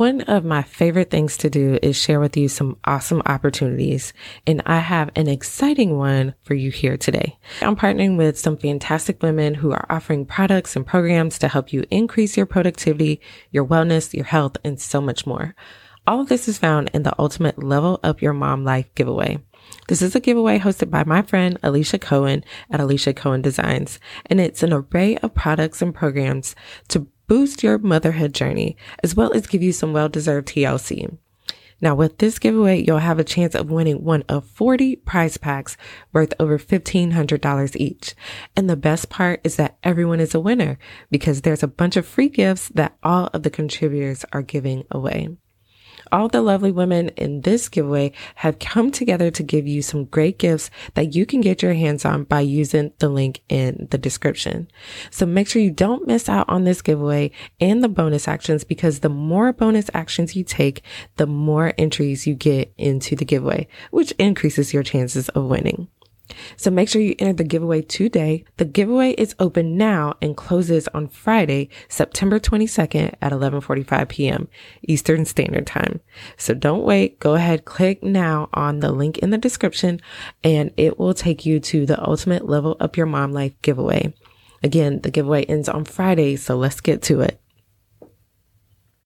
One of my favorite things to do is share with you some awesome opportunities, and I have an exciting one for you here today. I'm partnering with some fantastic women who are offering products and programs to help you increase your productivity, your wellness, your health, and so much more. All of this is found in the Ultimate Level Up Your Mom Life giveaway. This is a giveaway hosted by my friend Alicia Cohen at Alicia Cohen Designs, and it's an array of products and programs to boost your motherhood journey, as well as give you some well deserved TLC. Now, with this giveaway, you'll have a chance of winning one of 40 prize packs worth over $1,500 each. And the best part is that everyone is a winner because there's a bunch of free gifts that all of the contributors are giving away all the lovely women in this giveaway have come together to give you some great gifts that you can get your hands on by using the link in the description. So make sure you don't miss out on this giveaway and the bonus actions because the more bonus actions you take, the more entries you get into the giveaway, which increases your chances of winning. So make sure you enter the giveaway today. The giveaway is open now and closes on Friday, September 22nd at 11:45 p.m. Eastern Standard Time. So don't wait. Go ahead, click now on the link in the description and it will take you to the ultimate level up your mom life giveaway. Again, the giveaway ends on Friday, so let's get to it.